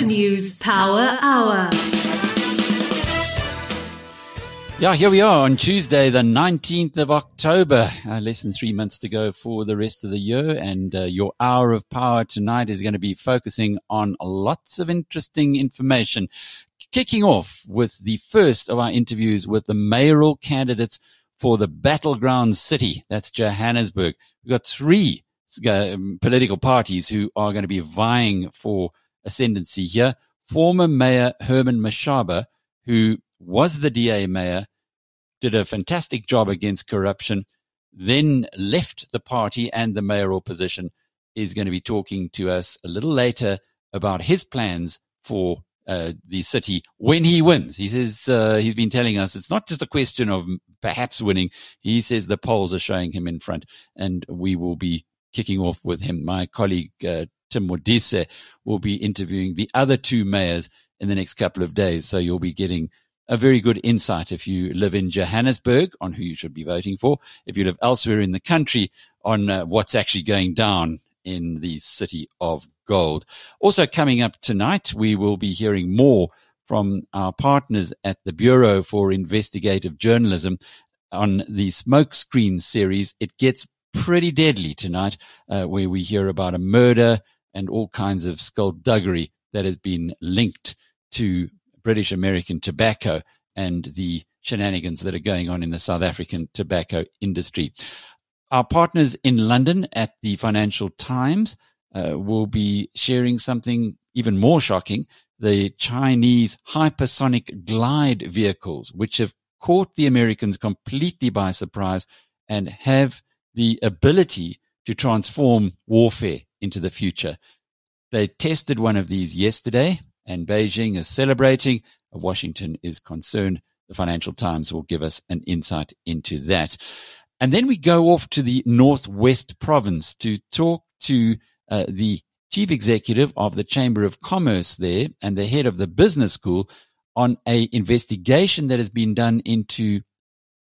BizNews Power Hour. Yeah, here we are on Tuesday, the 19th of October. Uh, less than three months to go for the rest of the year. And uh, your hour of power tonight is going to be focusing on lots of interesting information. Kicking off with the first of our interviews with the mayoral candidates for the battleground city. That's Johannesburg. We've got three uh, political parties who are going to be vying for ascendancy here. Former Mayor Herman Mashaba, who was the DA mayor, did a fantastic job against corruption, then left the party and the mayoral position, is going to be talking to us a little later about his plans for uh, the city when he wins. He says uh, he's been telling us it's not just a question of perhaps winning. He says the polls are showing him in front, and we will be kicking off with him. My colleague uh, Tim Modise will be interviewing the other two mayors in the next couple of days. So you'll be getting a very good insight if you live in Johannesburg on who you should be voting for. If you live elsewhere in the country on uh, what's actually going down in the city of gold. Also coming up tonight, we will be hearing more from our partners at the Bureau for Investigative Journalism on the Smokescreen series. It gets pretty deadly tonight, uh, where we hear about a murder and all kinds of skullduggery that has been linked to British American tobacco and the shenanigans that are going on in the South African tobacco industry. Our partners in London at the Financial Times uh, will be sharing something even more shocking the Chinese hypersonic glide vehicles, which have caught the Americans completely by surprise and have the ability to transform warfare into the future. They tested one of these yesterday and Beijing is celebrating. Washington is concerned. The Financial Times will give us an insight into that. And then we go off to the Northwest province to talk to uh, the chief executive of the Chamber of Commerce there and the head of the business school on a investigation that has been done into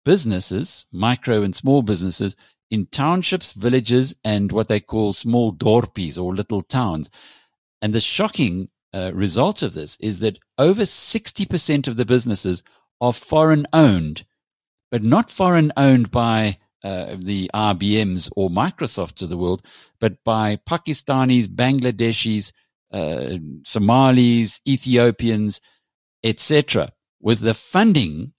businesses, micro and small businesses in townships, villages, and what they call small dorpies or little towns. And the shocking uh, result of this is that over 60% of the businesses are foreign owned, but not foreign owned by uh, the IBMs or Microsofts of the world, but by Pakistanis, Bangladeshis, uh, Somalis, Ethiopians, etc. With the funding,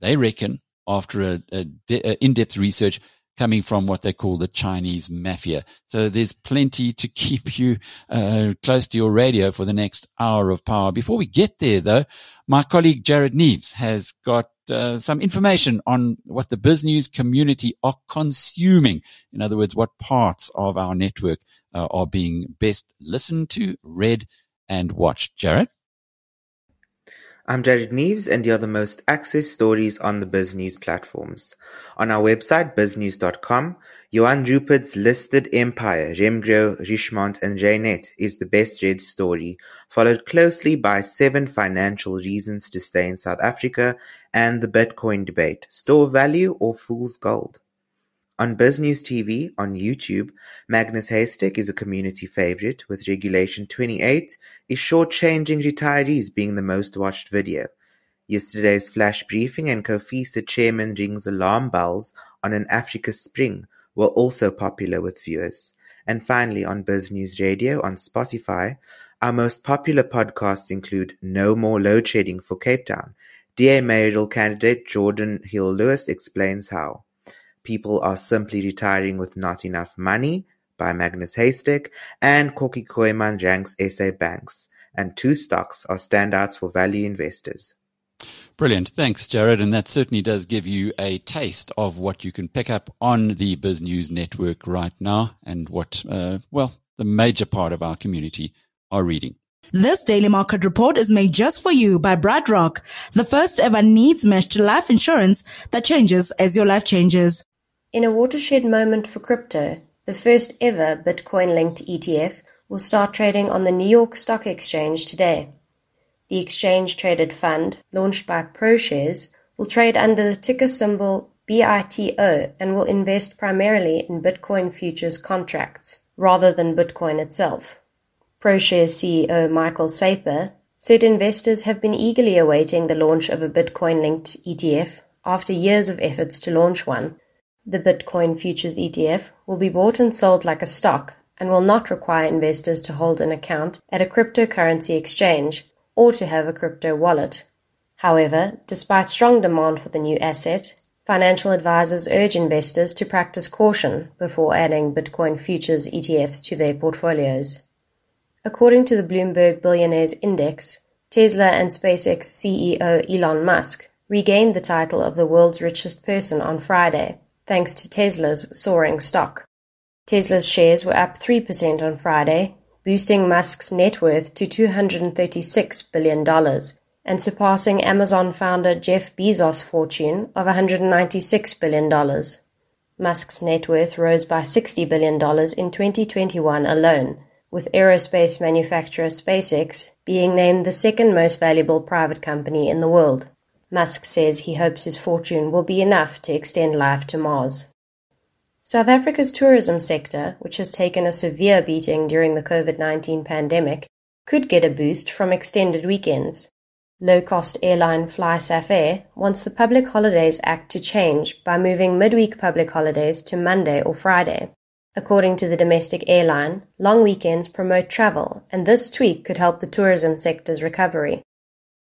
they reckon, after a, a, a in-depth research, coming from what they call the Chinese mafia. So there's plenty to keep you uh, close to your radio for the next hour of power. Before we get there, though, my colleague Jared Neves has got uh, some information on what the BizNews community are consuming. In other words, what parts of our network uh, are being best listened to, read, and watched. Jared? I'm Jared Neves and you're the most accessed stories on the BizNews platforms. On our website, biznews.com, Johann Rupert's listed empire, Remgro, Richemont and Reinet is the best read story, followed closely by seven financial reasons to stay in South Africa and the Bitcoin debate, store value or fool's gold. On BizNews TV on YouTube, Magnus Heystek is a community favorite, with Regulation 28 is short-changing retirees being the most watched video. Yesterday's flash briefing and COFISA chairman rings alarm bells on an Africa Spring were also popular with viewers. And finally, on BizNews Radio on Spotify, our most popular podcasts include No More Load Shedding for Cape Town. DA mayoral candidate Geordin Hill Lewis explains how. People Are Simply Retiring with Not Enough Money by Magnus Heystek and Kokkie Kooyman ranks SA banks, and two stocks are standouts for value investors. Brilliant. Thanks, Jared. And that certainly does give you a taste of what you can pick up on the Biz News network right now and what, uh, well, the major part of our community are reading. This daily market report is made just for you by BrightRock, the first ever needs matched life insurance that changes as your life changes. In a watershed moment for crypto, the first ever Bitcoin-linked ETF will start trading on the New York Stock Exchange today. The exchange-traded fund, launched by ProShares, will trade under the ticker symbol BITO and will invest primarily in Bitcoin futures contracts, rather than Bitcoin itself. ProShares CEO Michael Sapir said investors have been eagerly awaiting the launch of a Bitcoin-linked ETF after years of efforts to launch one. The Bitcoin Futures ETF will be bought and sold like a stock and will not require investors to hold an account at a cryptocurrency exchange or to have a crypto wallet. However, despite strong demand for the new asset, Financial advisors urge investors to practice caution before adding Bitcoin futures ETFs to their portfolios. According to the Bloomberg Billionaires Index, Tesla and SpaceX CEO Elon Musk regained the title of the world's richest person on Friday, thanks to Tesla's soaring stock. Tesla's shares were up 3% on Friday, boosting Musk's net worth to $236 billion, and surpassing Amazon founder Jeff Bezos' fortune of $196 billion. Musk's net worth rose by $60 billion in 2021 alone, with aerospace manufacturer SpaceX being named the second most valuable private company in the world. Musk says he hopes his fortune will be enough to extend life to Mars. South Africa's tourism sector, which has taken a severe beating during the COVID 19 pandemic, could get a boost from extended weekends. Low-cost airline Fly FlySafair wants the Public Holidays Act to change by moving midweek public holidays to Monday or Friday. According to the domestic airline, long weekends promote travel, and this tweak could help the tourism sector's recovery.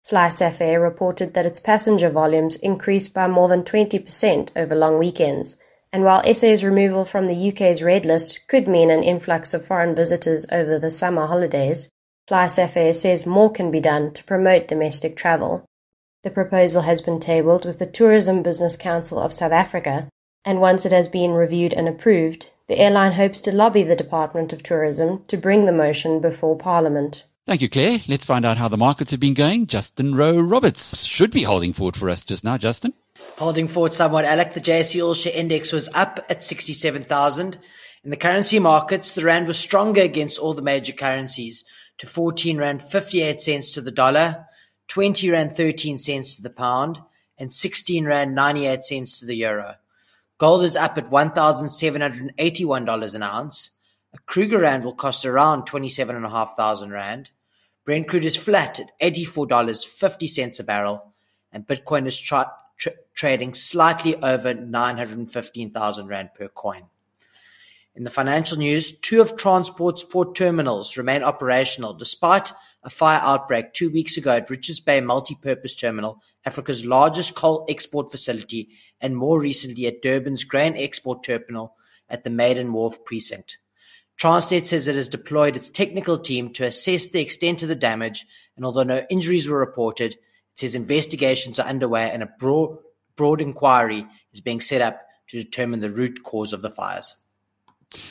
FlySafair reported that its passenger volumes increased by more than 20% over long weekends, and while SA's removal from the UK's red list could mean an influx of foreign visitors over the summer holidays, FlySafair says more can be done to promote domestic travel. The proposal has been tabled with the Tourism Business Council of South Africa, and once it has been reviewed and approved, the airline hopes to lobby the Department of Tourism to bring the motion before Parliament. Thank you, Claire. Let's find out how the markets have been going. Justin Rowe Roberts should be holding forward for us just now. Justin? Holding forward somewhat, Alec. The JSE All Share Index was up at 67,000. In the currency markets, the Rand was stronger against all the major currencies to 14 Rand 58 cents to the dollar, 20 Rand 13 cents to the pound, and 16 Rand 98 cents to the euro. Gold is up at $1,781 an ounce. A Kruger Rand will cost around 27,500 Rand. Brent crude is flat at $84.50 a barrel, and Bitcoin is tra- tra- trading slightly over 915,000 Rand per coin. In the financial news, two of Transnet's port terminals remain operational despite a fire outbreak two weeks ago at Richards Bay Multi-Purpose Terminal, Africa's largest coal export facility, and more recently at Durban's grain export terminal at the Maydon Wharf precinct. Transnet says it has deployed its technical team to assess the extent of the damage, and although no injuries were reported, it says investigations are underway and a broad, broad inquiry is being set up to determine the root cause of the fires.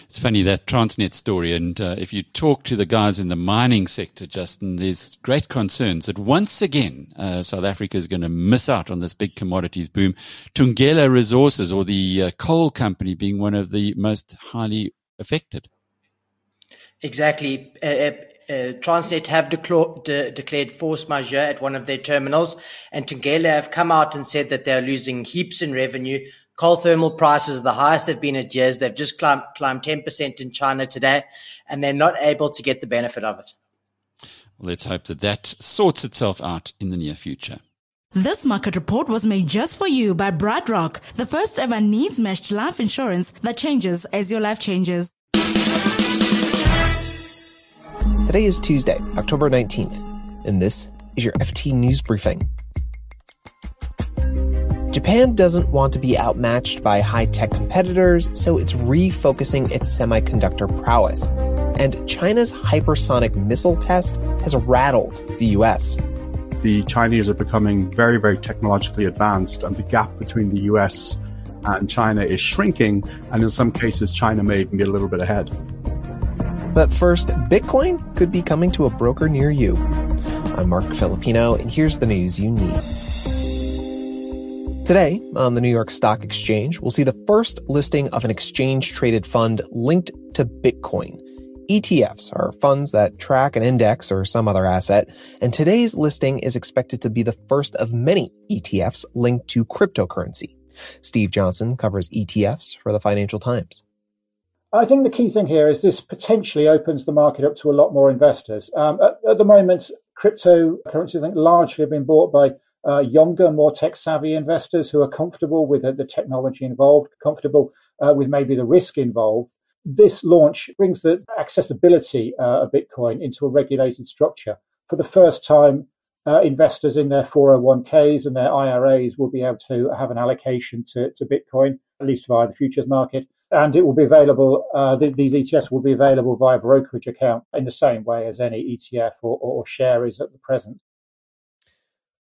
It's funny that Transnet story, and uh, if you talk to the guys in the mining sector, Justin, there's great concerns that once again uh, South Africa is going to miss out on this big commodities boom. Thungela Resources, or the uh, coal company, being one of the most highly affected. Exactly. Uh, uh, uh, Transnet have de- declared force majeure at one of their terminals, and Thungela have come out and said that they're losing heaps in revenue Coal thermal prices are the highest they've been in years. They've just climbed, climbed 10% in China today, and they're not able to get the benefit of it. let's hope that that sorts itself out in the near future. This market report was made just for you by BrightRock, the first ever needs matched life insurance that changes as your life changes. Today is Tuesday, October 19th, and this is your FT News Briefing. Japan doesn't want to be outmatched by high tech competitors, so it's refocusing its semiconductor prowess. And China's hypersonic missile test has rattled the US. The Chinese are becoming very, very technologically advanced, and the gap between the US and China is shrinking, and in some cases, China may even be a little bit ahead. But first, Bitcoin could be coming to a broker near you. I'm Marc Filippino, and here's the news you need. Today, on the New York Stock Exchange, we'll see the first listing of an exchange traded fund linked to Bitcoin. ETFs are funds that track an index or some other asset, and today's listing is expected to be the first of many ETFs linked to cryptocurrency. Steve Johnson covers ETFs for the Financial Times. I think the key thing here is this potentially opens the market up to a lot more investors. Um, at, at, the moment, cryptocurrency, I think, largely have been bought by uh, younger, more tech savvy investors who are comfortable with the, technology involved, comfortable uh, with maybe the risk involved. This launch brings the accessibility uh, of Bitcoin into a regulated structure. For the first time, uh, investors in their 401ks and their IRAs will be able to have an allocation to, to Bitcoin, at least via the futures market. And it will be available, uh, th- these ETFs will be available via brokerage account in the same way as any ETF or, or share is at the present.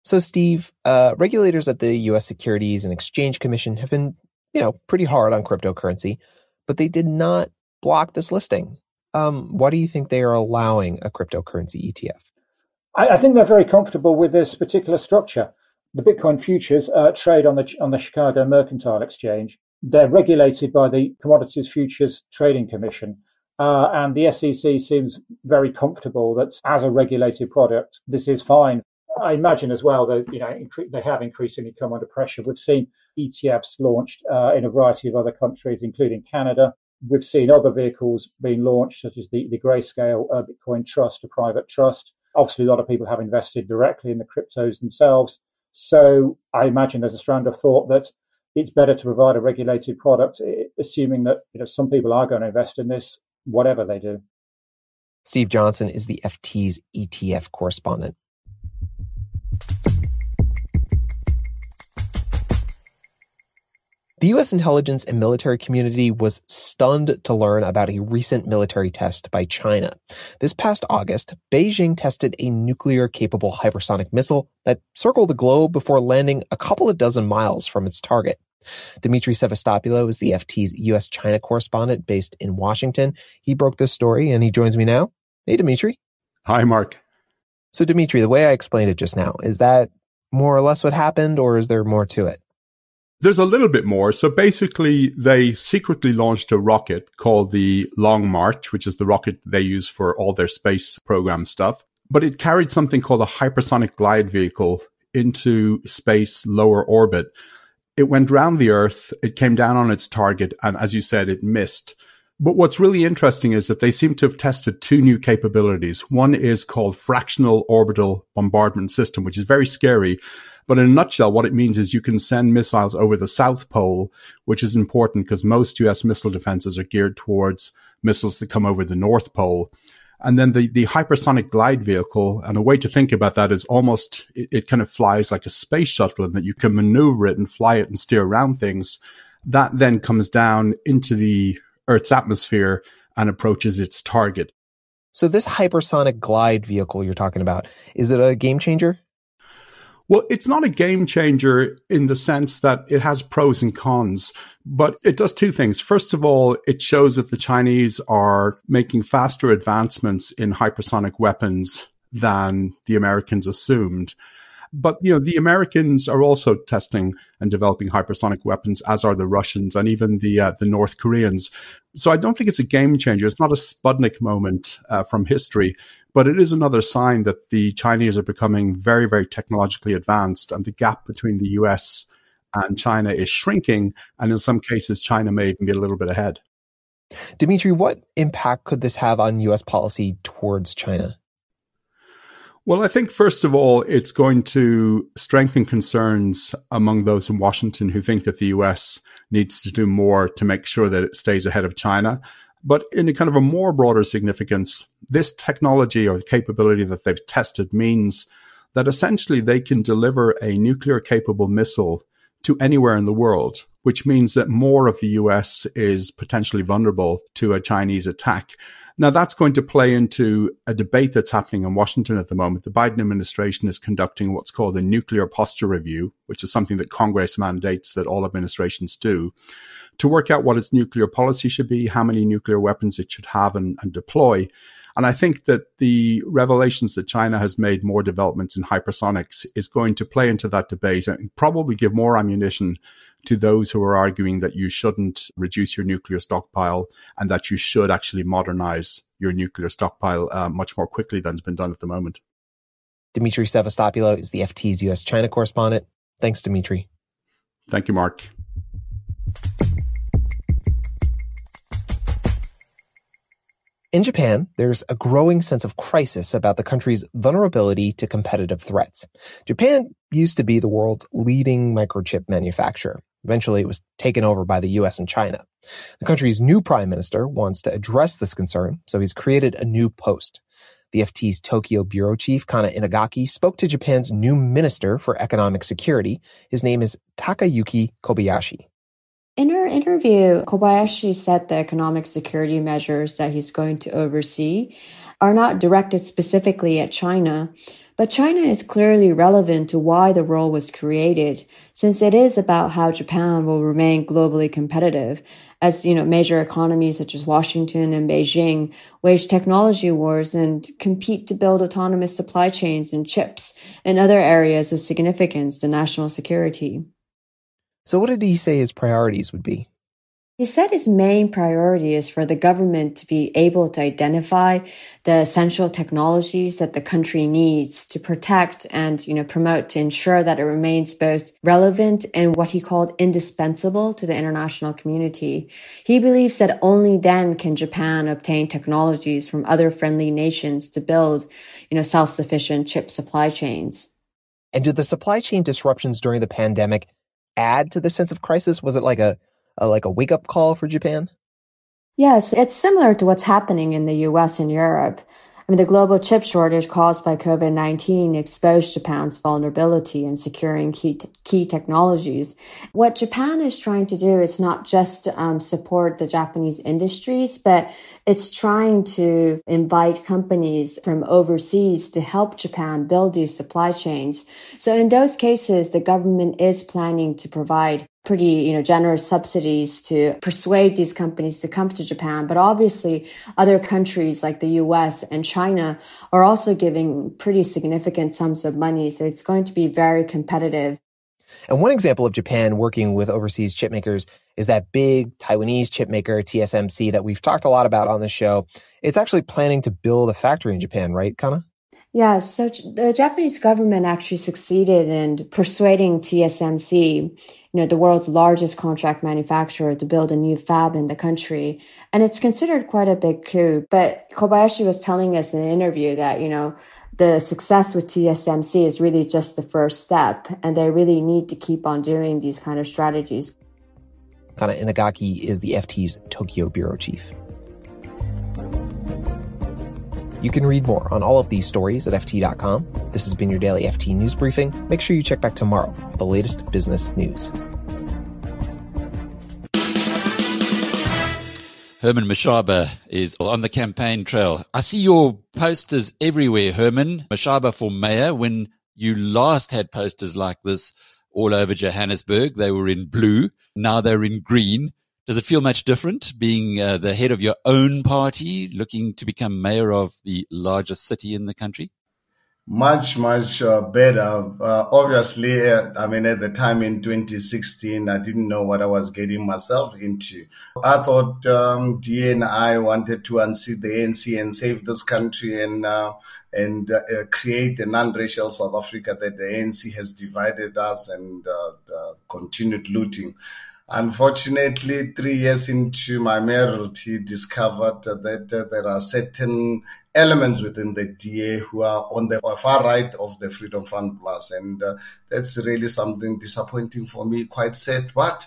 So, Steve, uh, regulators at the U.S. Securities and Exchange Commission have been, you know, pretty hard on cryptocurrency, but they did not block this listing. Um, why do you think they are allowing a cryptocurrency ETF? I, I, think they're very comfortable with this particular structure. The Bitcoin futures uh, trade on the on the Chicago Mercantile Exchange. They're regulated by the Commodities Futures Trading Commission, uh, and the SEC seems very comfortable that as a regulated product, this is fine I imagine as well that you know incre- they have increasingly come under pressure. We've seen ETFs launched uh, in a variety of other countries, including Canada. We've seen other vehicles being launched, such as the, the Grayscale uh, Bitcoin Trust, a private trust. Obviously, a lot of people have invested directly in the cryptos themselves. So I imagine there's a strand of thought that it's better to provide a regulated product, assuming that you know some people are going to invest in this, whatever they do. Steve Johnson is the FT's ETF correspondent. The U.S. intelligence and military community was stunned to learn about a recent military test by China. This past August, Beijing tested a nuclear capable hypersonic missile that circled the globe before landing a couple of dozen miles from its target. Demetri Sevastopulo is the FT's U.S. China correspondent based in Washington. He broke this story and he joins me now. Hey, Demetri. Hi, Marc. So, Demetri, the way I explained it just now, is that more or less what happened, or is there more to it? There's a little bit more. So basically, they secretly launched a rocket called the Long March, which is the rocket they use for all their space program stuff. But it carried something called a hypersonic glide vehicle into space lower orbit. It went round the Earth, it came down on its target, and as you said, it missed. But what's really interesting is that they seem to have tested two new capabilities. One is called fractional orbital bombardment system, which is very scary. But in a nutshell, what it means is you can send missiles over the South Pole, which is important because most US missile defenses are geared towards missiles that come over the North Pole. And then the, the hypersonic glide vehicle, and a way to think about that is almost, it, it kind of flies like a space shuttle and that you can maneuver it and fly it and steer around things. That then comes down into the Earth's atmosphere and approaches its target. So this hypersonic glide vehicle you're talking about, is it a game changer? Well, it's not a game changer in the sense that it has pros and cons, but it does two things. First of all, it shows that the Chinese are making faster advancements in hypersonic weapons than the Americans assumed. But you know, the Americans are also testing and developing hypersonic weapons, as are the Russians and even the uh, the North Koreans. So I don't think it's a game changer. It's not a Sputnik moment uh, from history, but it is another sign that the Chinese are becoming very, very technologically advanced, and the gap between the U.S. and China is shrinking. And in some cases, China may even be a little bit ahead. Demetri, what impact could this have on U.S. policy towards China? Well, I think first of all, it's going to strengthen concerns among those in Washington who think that the US needs to do more to make sure that it stays ahead of China. But in a kind of a more broader significance, this technology or capability that they've tested means that essentially they can deliver a nuclear capable missile to anywhere in the world, which means that more of the US is potentially vulnerable to a Chinese attack. Now, that's going to play into a debate that's happening in Washington at the moment. The Biden administration is conducting what's called a nuclear posture review, which is something that Congress mandates that all administrations do to work out what its nuclear policy should be, how many nuclear weapons it should have and, and deploy. And I think that the revelations that China has made more developments in hypersonics is going to play into that debate and probably give more ammunition to those who are arguing that you shouldn't reduce your nuclear stockpile and that you should actually modernize your nuclear stockpile uh, much more quickly than's been done at the moment. Demetri Sevastopulo is the FT's US China correspondent. Thanks, Demetri. Thank you, Marc. In Japan, there's a growing sense of crisis about the country's vulnerability to competitive threats. Japan used to be the world's leading microchip manufacturer. Eventually, it was taken over by the US and China. The country's new prime minister wants to address this concern, so he's created a new post. The FT's Tokyo bureau chief, Kana Inagaki, spoke to Japan's new minister for economic security. His name is Takayuki Kobayashi. In her interview, Kobayashi said the economic security measures that he's going to oversee are not directed specifically at China, but China is clearly relevant to why the role was created, since it is about how Japan will remain globally competitive as, you know, major economies such as Washington and Beijing wage technology wars and compete to build autonomous supply chains and chips and other areas of significance to national security. So, what did he say his priorities would be? He said his main priority is for the government to be able to identify the essential technologies that the country needs to protect and, you know, promote to ensure that it remains both relevant and what he called indispensable to the international community. He believes that only then can Japan obtain technologies from other friendly nations to build, you know, self-sufficient chip supply chains. And did the supply chain disruptions during the pandemic add to the sense of crisis? Was it like a, a like a wake up call for Japan? Yes, it's similar to what's happening in the US and Europe. I mean, the global chip shortage caused by COVID 19 exposed Japan's vulnerability in securing key, key technologies. What Japan is trying to do is not just um, support the Japanese industries, but it's trying to invite companies from overseas to help Japan build these supply chains. So in those cases, the government is planning to provide pretty, you know, generous subsidies to persuade these companies to come to Japan. But obviously other countries like the US and China are also giving pretty significant sums of money. So it's going to be very competitive. And one example of Japan working with overseas chip makers is that big Taiwanese chip maker TSMC that we've talked a lot about on the show. It's actually planning to build a factory in Japan, right, Kana? Yeah, so the Japanese government actually succeeded in persuading TSMC, you know, the world's largest contract manufacturer to build a new fab in the country. And it's considered quite a big coup. But Kobayashi was telling us in an interview that, you know, the success with TSMC is really just the first step and they really need to keep on doing these kind of strategies. Kana Inagaki is the FT's Tokyo bureau chief. You can read more on all of these stories at FT.com. This has been your daily FT News Briefing. Make sure you check back tomorrow for the latest business news. Herman Mashaba is on the campaign trail. I see your posters everywhere, Herman. Mashaba for mayor. When you last had posters like this all over Johannesburg, they were in blue. Now they're in green. Does it feel much different being uh, the head of your own party, looking to become mayor of the largest city in the country? Much, much uh, better. Uh, obviously, uh, I mean, at the time in 2016, I didn't know what I was getting myself into. I thought um, I wanted to unseat the ANC and save this country and uh, and uh, create a non-racial South Africa that the ANC has divided us and continued looting. Unfortunately, three years into my mayoralty, discovered that there are certain elements within the DA who are on the far right of the Freedom Front Plus. And uh, that's really something disappointing for me. Quite sad, but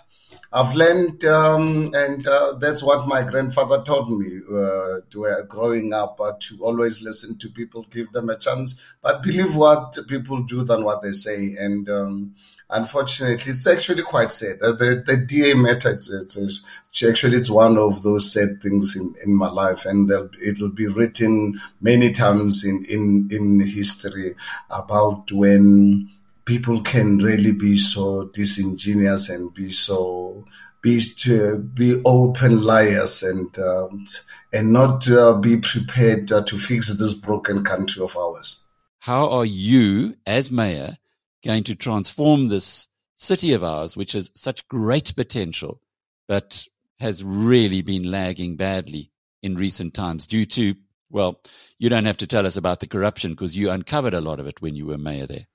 I've learned, um, and uh, that's what my grandfather taught me uh, to, growing up, uh, to always listen to people, give them a chance, but believe what people do than what they say. And um, unfortunately, it's actually quite sad. Uh, the, the DA matter, it's, it's, actually it's one of those sad things in, in my life, and it'll be written many times in, in, in history about when people can really be so disingenuous and be so be to be open liars and uh, and not uh, be prepared uh, to fix this broken country of ours. How are you, as mayor, going to transform this city of ours, which has such great potential, but has really been lagging badly in recent times due to, well, you don't have to tell us about the corruption because you uncovered a lot of it when you were mayor there.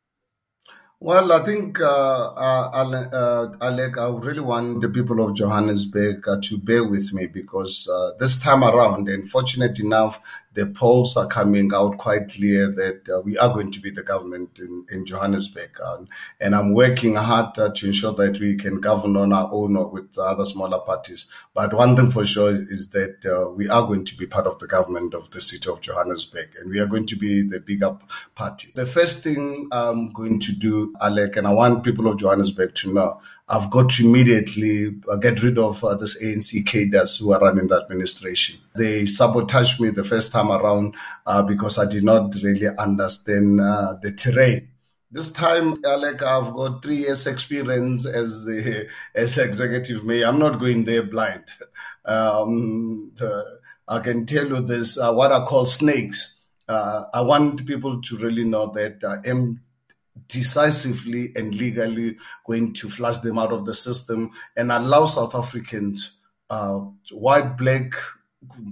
Well, I think, uh, uh, uh, Alec, I really want the people of Johannesburg uh, to bear with me because uh, this time around, and fortunate enough, the polls are coming out quite clear that uh, we are going to be the government in, in Johannesburg. Um, and I'm working hard uh, to ensure that we can govern on our own or with other smaller parties. But one thing for sure is that uh, we are going to be part of the government of the city of Johannesburg and we are going to be the bigger party. The first thing I'm going to do, Alec, and I want people of Johannesburg to know, I've got to immediately uh, get rid of uh, this ANC cadres who are running the administration. They sabotaged me the first time around uh, because I did not really understand uh, the terrain. This time, Alec, I've got three years experience as the as executive mayor. I'm not going there blind. Um, I can tell you this: uh, what I call snakes. Uh, I want people to really know that I am decisively and legally going to flush them out of the system and allow South Africans, uh, white, black,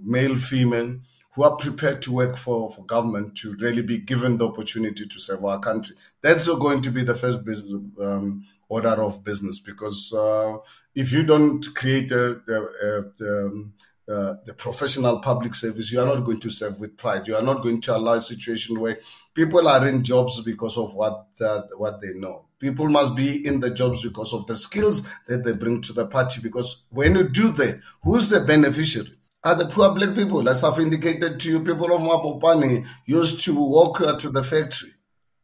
male, female, who are prepared to work for, for government to really be given the opportunity to serve our country. That's going to be the first business, um, order of business because uh, if you don't create a, a, a, um, uh, the professional public service, you are not going to serve with pride. You are not going to allow a situation where people are in jobs because of what uh, what they know. People must be in the jobs because of the skills that they bring to the party. Because when you do that, who's the beneficiary? Are the poor black people, as I've indicated to you, people of Mabopane used to walk uh, to the factory.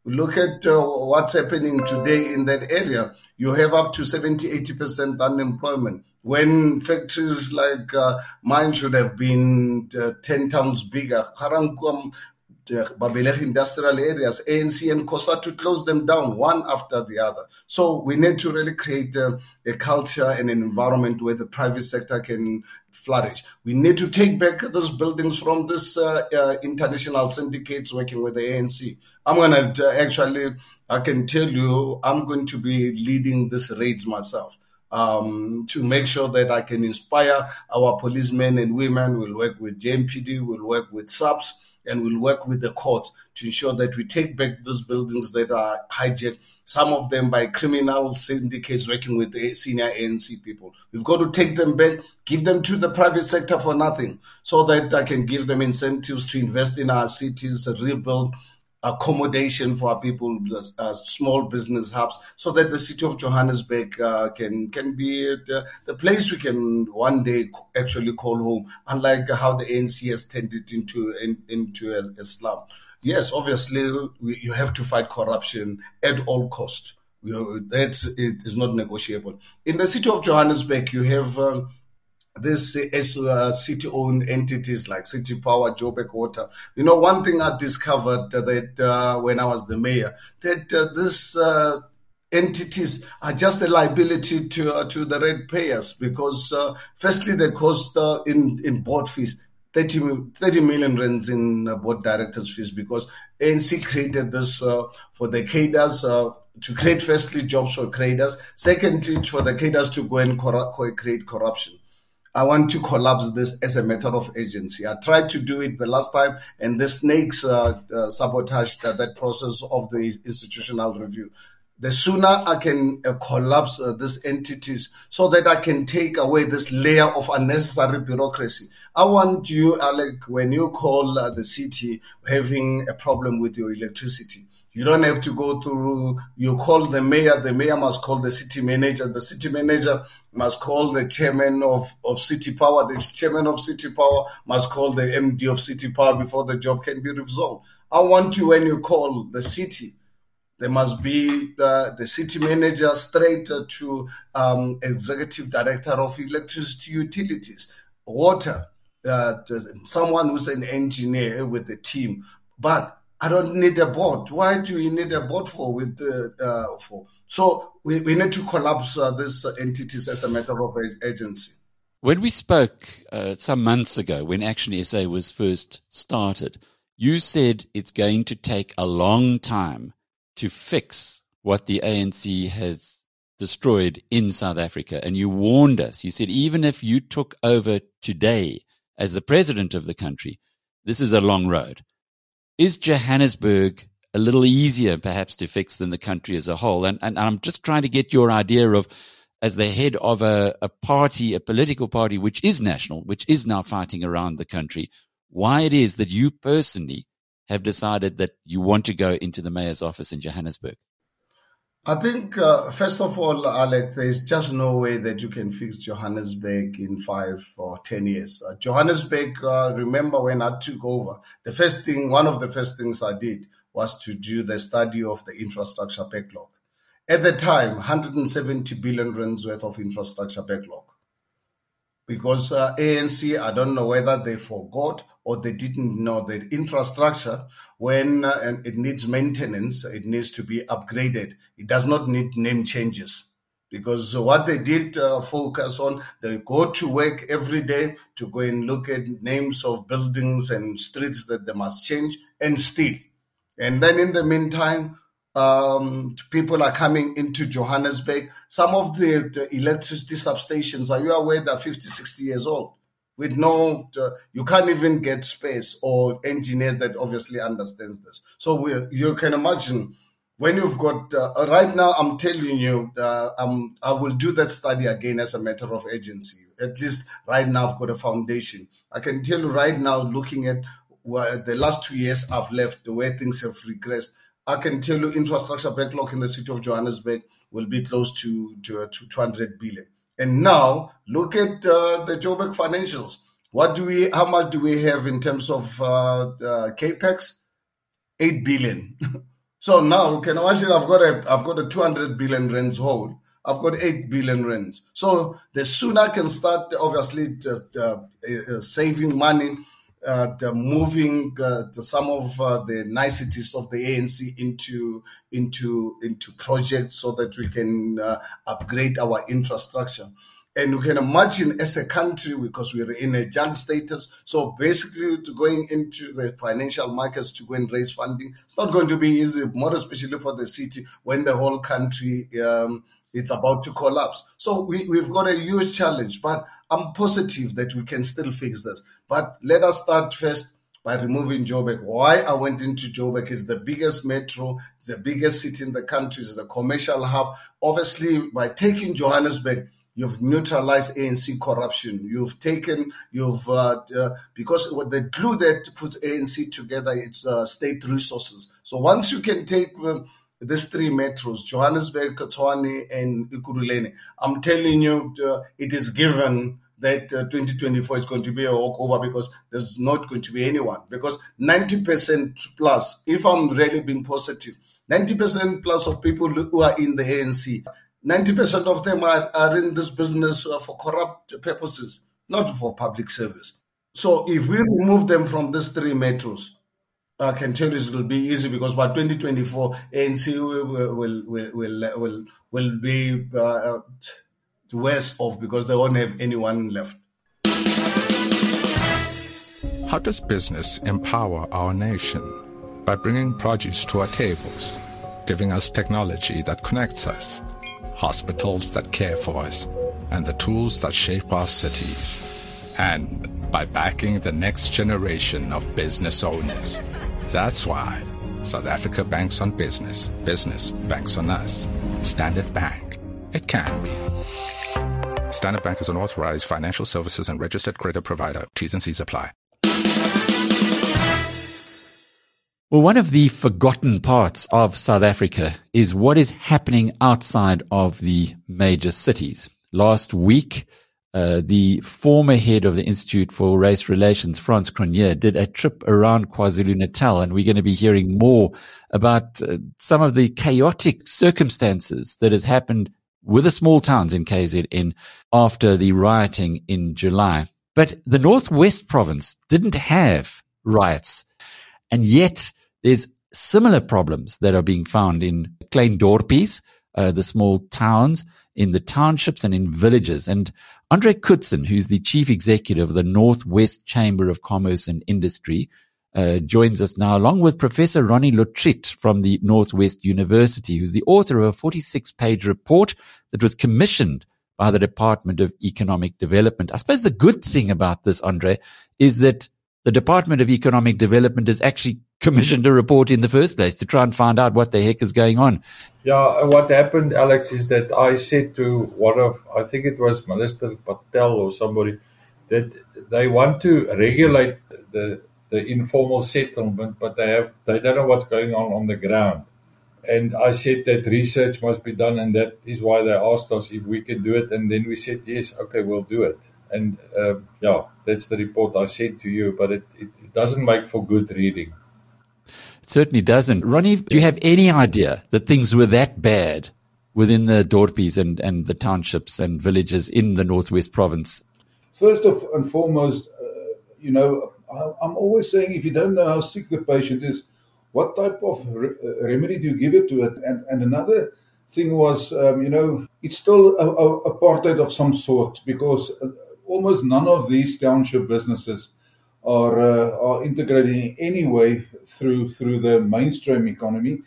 Look at uh, what's happening today in that area. You have up to 70, 80% unemployment when factories like uh, mine should have been uh, 10 times bigger. Ga-Rankuwa, Babelegi industrial areas, ANC and COSATU close them down one after the other. So we need to really create a, a culture and an environment where the private sector can flourish. We need to take back those buildings from this uh, uh, international syndicates working with the ANC. I'm going to uh, actually, I can tell you, I'm going to be leading this raids myself um, to make sure that I can inspire our policemen and women. We'll work with JMPD, we'll work with SAPS, and we'll work with the court to ensure that we take back those buildings that are hijacked, some of them by criminal syndicates working with the senior ANC people. We've got to take them back, give them to the private sector for nothing, so that I can give them incentives to invest in our cities, rebuild accommodation for our people, uh, small business hubs, so that the city of Johannesburg uh, can can be the, the, place we can one day actually call home. Unlike how the ANC has turned it into in, into a slum. Yes, obviously we, you have to fight corruption at all cost. That is not negotiable. In the city of Johannesburg, you have. Um, this uh, city-owned entities like City Power, Joburg Water. You know, one thing I discovered that uh, when I was the mayor, that uh, these uh, entities are just a liability to uh, to the ratepayers because, uh, firstly, they cost in in board fees. 30, 30 million rands in board directors fees because ANC created this for the cadres to create firstly jobs for cadres, secondly for the cadres to go and cor- create corruption. I want to collapse this as a matter of agency. I tried to do it the last time, and the snakes uh, uh, sabotaged that, that, process of the institutional review. The sooner I can uh, collapse uh, these entities so that I can take away this layer of unnecessary bureaucracy. I want you, Alec, when you call uh, the city having a problem with your electricity, you don't have to go through, you call the mayor, the mayor must call the city manager, the city manager must call the chairman of, of City Power, the chairman of City Power must call the MD of City Power before the job can be resolved. I want you, when you call the city, there must be the, the city manager straight to um, executive director of electricity utilities, water, uh, someone who's an engineer with the team. But I don't need a board. Why do we need a board for? With uh, uh, for so we, we need to collapse uh, these entities as a matter of agency. When we spoke uh, some months ago, when Action SA was first started, you said it's going to take a long time to fix what the ANC has destroyed in South Africa. And you warned us. You said, even if you took over today as the president of the country, this is a long road. Is Johannesburg a little easier perhaps to fix than the country as a whole. And, and I'm just trying to get your idea of, as the head of a, a party, a political party, which is national, which is now fighting around the country, why it is that you personally have decided that you want to go into the mayor's office in Johannesburg. I think, uh, first of all, Alec, there's just no way that you can fix Johannesburg in five or 10 years. Uh, Johannesburg, uh, remember when I took over, the first thing, one of the first things I did was to do the study of the infrastructure backlog. At the time, 170 billion rands worth of infrastructure backlog. Because uh, ANC, I don't know whether they forgot or they didn't know that infrastructure, when uh, it needs maintenance, it needs to be upgraded. It does not need name changes. Because what they did uh, focus on, they go to work every day to go and look at names of buildings and streets that they must change and steal. And then in the meantime, um, people are coming into Johannesburg. Some of the, the, electricity substations, are you aware, they're 50, 60 years old? With no, uh, you can't even get space or engineers that obviously understands this. So you can imagine when you've got, uh, right now, I'm telling you, uh, I'm, I will do that study again as a matter of agency. At least right now, I've got a foundation. I can tell you right now, looking at the last two years I've left, the way things have regressed, I can tell you infrastructure backlog in the city of Johannesburg will be close to, to, to 200 billion. And now look at uh, the Joburg financials. What do we? How much do we have in terms of uh, uh, capex? Eight billion. so now can I say I've got a I've got a 200 billion rands hole. I've got 8 billion rands. So the sooner I can start, obviously, uh, uh, saving money uh, moving uh, some of uh, the niceties of the ANC into into into projects so that we can uh, upgrade our infrastructure. And you can imagine as a country, because we're in a junk status, so basically to going into the financial markets to go and raise funding, it's not going to be easy, more especially for the city when the whole country um, it's about to collapse. So we, we've got a huge challenge, but I'm positive that we can still fix this. But let us start first by removing Joburg. Why I went into Joburg is the biggest metro, the biggest city in the country, is the commercial hub. Obviously, by taking Johannesburg, you've neutralized ANC corruption. You've taken, you've, uh, uh, because what the glue that puts ANC together, it's uh, state resources. So once you can take um, these three metros, Johannesburg, Tshwane, and Ekurhuleni, I'm telling you, uh, it is given that uh, 2024 is going to be a walkover because there's not going to be anyone. Because 90% plus, if I'm really being positive, 90% plus of people who are in the ANC, 90% of them are, are in this business uh, for corrupt purposes, not for public service. So if we remove them from these three metros, I can tell you it will be easy because by 2024, ANC will will will will, will, be uh, worse off because they won't have anyone left. How does business empower our nation? By bringing produce to our tables, giving us technology that connects us, hospitals that care for us, and the tools that shape our cities. And by backing the next generation of business owners that's why South Africa banks on business. Business banks on us. Standard Bank. It can be. Standard Bank is an authorized financial services and registered credit provider. T's and C's apply. Well, one of the forgotten parts of South Africa is what is happening outside of the major cities. Last week, uh, the former head of the Institute for Race Relations, Frans Cronje, did a trip around KwaZulu Natal, and we're going to be hearing more about uh, some of the chaotic circumstances that has happened with the small towns in KZN after the rioting in July. But the Northwest province didn't have riots, and yet there's similar problems that are being found in Klein Dorpies, uh, the small towns, in the townships and in villages. And André Coertzen, who's the chief executive of the Northwest Chamber of Commerce and Industry, uh, joins us now, along with Professor Ronnie Lotriet from the Northwest University, who's the author of a 46 page report that was commissioned by the Department of Economic Development. I suppose the good thing about this, Andre, is that the Department of Economic Development is actually commissioned a report in the first place to try and find out what the heck is going on. Yeah, uh, what happened, Alex, is that I said to one of, I think it was Minister Patel or somebody, that they want to regulate the the informal settlement, but they have they don't know what's going on on the ground. And I said that research must be done, and that is why they asked us if we can do it. And then we said, yes, okay, we'll do it. And uh, yeah, that's the report I sent to you, but it, it, it doesn't make for good reading. It certainly doesn't. Ronnie, do you have any idea that things were that bad within the Dorpies and, and the townships and villages in the Northwest Province? First of and foremost, uh, you know, I'm always saying if you don't know how sick the patient is, what type of re- uh, remedy do you give it to it? And, and another thing was, um, you know, it's still a, a apartheid of some sort because uh, almost none of these township businesses are uh, are integrated in any way through through the mainstream economy.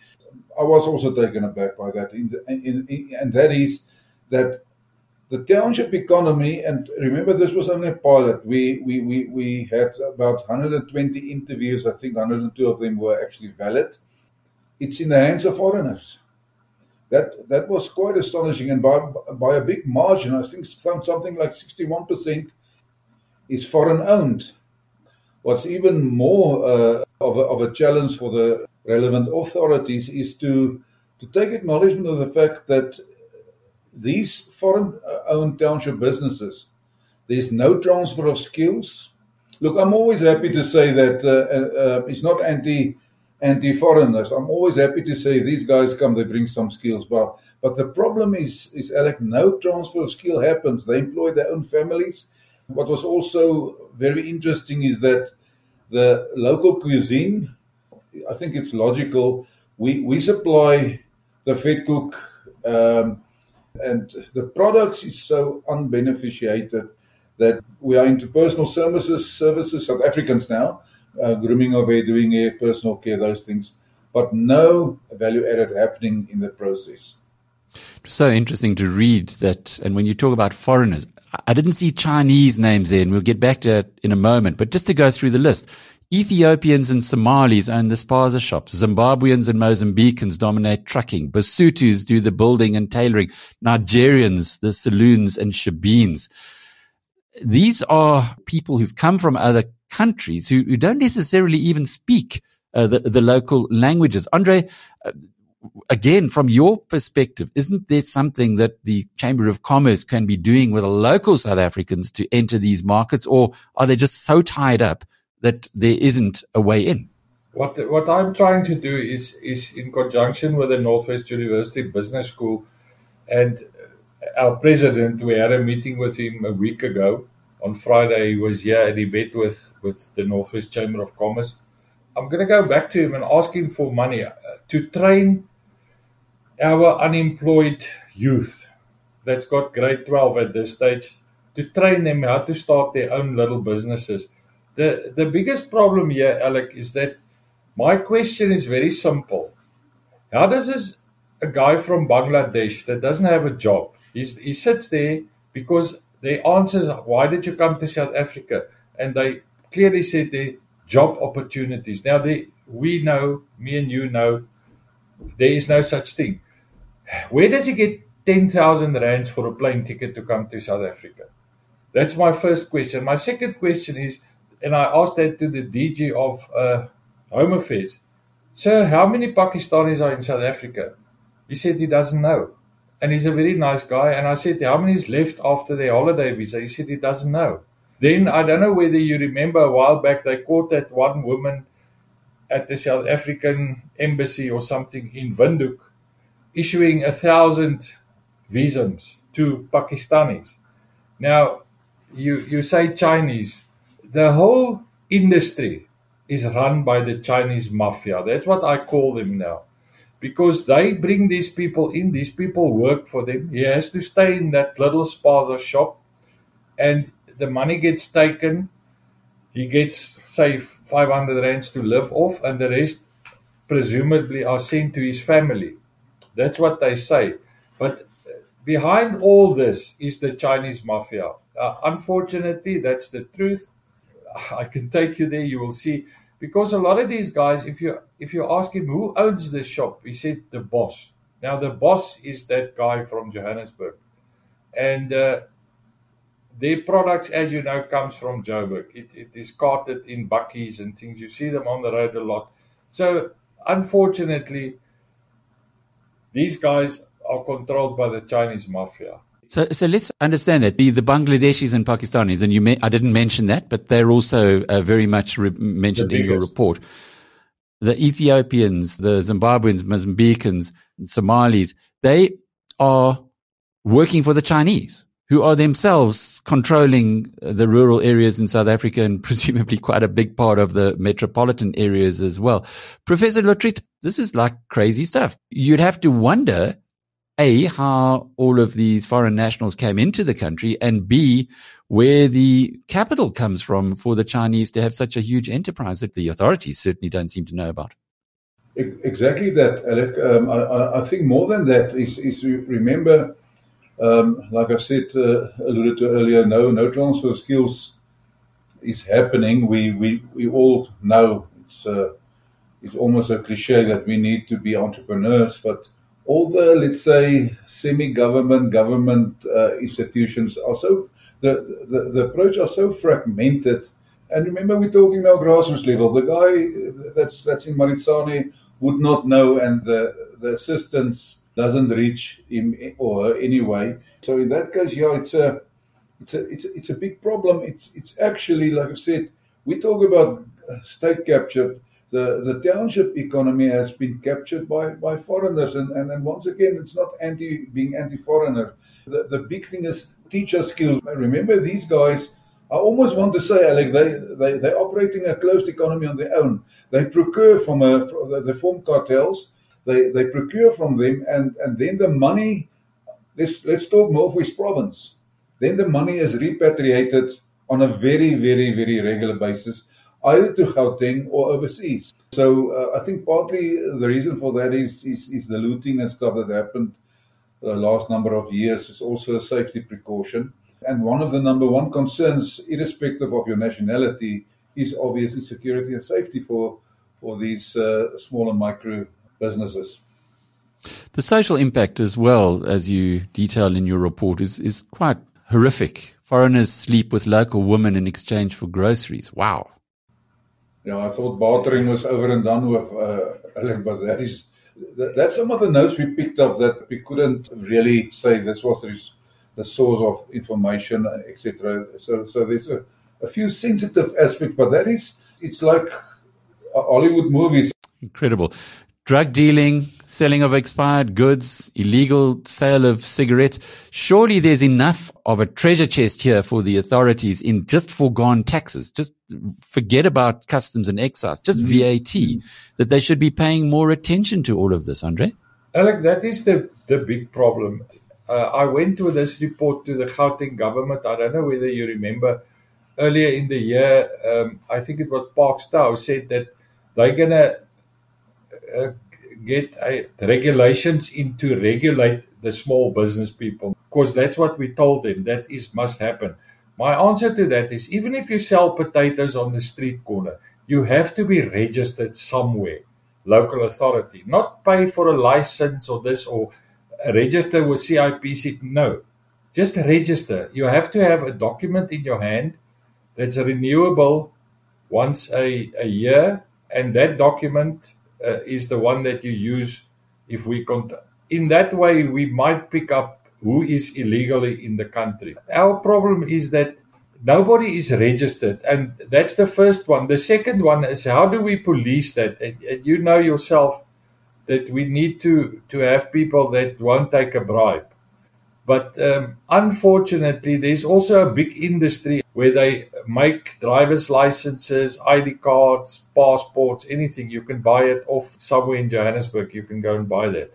I was also taken aback by that, in the, in, in, and that is that the township economy, and remember this was only a pilot. We we we, we had about 120 interviews. I think 102 of them were actually valid. It's in the hands of foreigners. That that was quite astonishing, and by by a big margin. I think something like 61% is foreign owned. What's even more uh, of, a, of a challenge for the relevant authorities is to to take acknowledgement of the fact that these foreign-owned township businesses, there's no transfer of skills. Look, I'm always happy to say that uh, uh, it's not anti anti-foreigners. I'm always happy to say these guys come, they bring some skills, but but the problem is, is Alec, no transfer of skill happens. They employ their own families. What was also very interesting is that the local cuisine, I think it's logical. We we supply the vetkoek um, and the products is so unbeneficiated that we are into personal services, services, South Africans now, uh, grooming of hair, doing hair, personal care, those things, but no value added happening in the process. It's so interesting to read that. And when you talk about foreigners, I didn't see Chinese names there, and we'll get back to that in a moment. But just to go through the list, Ethiopians and Somalis own the spaza shops. Zimbabweans and Mozambicans dominate trucking. Basutus do the building and tailoring. Nigerians, the saloons and shebeens. These are people who've come from other countries who, who don't necessarily even speak uh, the, the local languages. Andre, uh, again, from your perspective, isn't there something that the Chamber of Commerce can be doing with the local South Africans to enter these markets, or are they just so tied up that there isn't a way in. What what I'm trying to do is is in conjunction with the Northwest University Business School and our president. We had a meeting with him a week ago. On Friday, he was here and he met with with the Northwest Chamber of Commerce. I'm going to go back to him and ask him for money uh, to train our unemployed youth that's got grade 12 at this stage to train them how to start their own little businesses the the biggest problem here, Alec, is that my question is very simple. How does this a guy from Bangladesh that doesn't have a job? He's, he sits there because the answers why did you come to South Africa? And they clearly said the job opportunities. Now they we know, me and you know, there is no such thing. Where does he get ten thousand rands for a plane ticket to come to South Africa? That's my first question. My second question is and I asked that to the DG of uh, Home Affairs. Sir, how many Pakistanis are in South Africa? He said he doesn't know. And he's a very nice guy. And I said, How many is left after their holiday visa? He said he doesn't know. Then I don't know whether you remember a while back they caught that one woman at the South African embassy or something in Windhoek issuing a thousand visums to Pakistanis. Now, you, you say Chinese the whole industry is run by the Chinese mafia. That's what I call them now. Because they bring these people in, these people work for them. He has to stay in that little spaza shop and the money gets taken. He gets, say, 500 rands to live off, and the rest presumably are sent to his family. That's what they say. But behind all this is the Chinese mafia. Uh, unfortunately, that's the truth. I can take you there. You will see Because a lot of these guys, if you if you ask him who owns the shop, he said the boss. Now the boss is that guy from Johannesburg, and uh, their products, as you know, comes from Joburg. It, it is carted in buckies and things. You see them on the road a lot. So unfortunately, these guys are controlled by the Chinese mafia. So, so let's understand that the, the Bangladeshis and Pakistanis, and you may, I didn't mention that, but they're also uh, very much re- mentioned in your report. The Ethiopians, the Zimbabweans, Mozambicans, Somalis, they are working for the Chinese, who are themselves controlling the rural areas in South Africa and presumably quite a big part of the metropolitan areas as well. Professor Lotriet, this is like crazy stuff. You'd have to wonder a, how all of these foreign nationals came into the country, and B, where the capital comes from for the Chinese to have such a huge enterprise that the authorities certainly don't seem to know about. Exactly that, Alec. Um, I, I, think more than that is, is remember, um, like I said, uh, alluded to earlier, no, no transfer skills is happening. We, we, we all know it's, uh, it's almost a cliche that we need to be entrepreneurs, but all the let's say semi-government government uh, institutions are so the, the the approach are so fragmented and remember we're talking now grassroots level the guy that's that's in Maritsane would not know and the the assistance doesn't reach him or anyway. So in that case yeah it's a it's a it's a, it's a big problem. It's it's actually like i said we talk about state capture the, the township economy has been captured by, by foreigners. And, and, and once again, it's not anti being anti foreigner. The, the big thing is teacher skills. Remember, these guys, I almost want to say, Alec, they, they, they're operating a closed economy on their own. They procure from, uh, a, from they form cartels, they, they procure from them, and, and then the money, let's, let's talk Northwest Province. Then the money is repatriated on a very, very, very regular basis either to Gauteng or overseas. So uh, I think partly the reason for that is, is, is the looting and stuff that happened the last number of years is also a safety precaution. And one of the number one concerns, irrespective of your nationality, is obviously security and safety for for these uh, small and micro businesses. The social impact, as well as you detail in your report, is is quite horrific. Foreigners sleep with local women in exchange for groceries. Wow. Yeah, I thought bartering was over and done with, uh, but that is that, that's some of the notes we picked up that we couldn't really say this was the source of information, etc. So, so there's a, a few sensitive aspects, but that is it's like Hollywood movies. Incredible drug dealing, selling of expired goods, illegal sale of cigarettes. Surely there's enough of a treasure chest here for the authorities in just foregone taxes. Just forget about customs and excise, just mm-hmm. VAT, that they should be paying more attention to all of this, Andre. Alec, that is the, the big problem. Uh, I went with this report to the Gauteng government. I don't know whether you remember earlier in the year, um, I think it was Parks Tau said that they're going to uh, get uh, regulations in to regulate the small business people. Because that's what we told them that is must happen. My answer to that is even if you sell potatoes on the street corner you have to be registered somewhere local authority. Not pay for a license or this or register with CIPC no. Just register. You have to have a document in your hand that's renewable once a, a year and that document uh, is the one that you use if we con- in that way we might pick up who is illegally in the country. Our problem is that nobody is registered and that's the first one. The second one is how do we police that? And, and you know yourself that we need to to have people that won't take a bribe. But um, unfortunately there's also a big industry where they make driver's licenses, ID cards, passports, anything. You can buy it off somewhere in Johannesburg. You can go and buy that.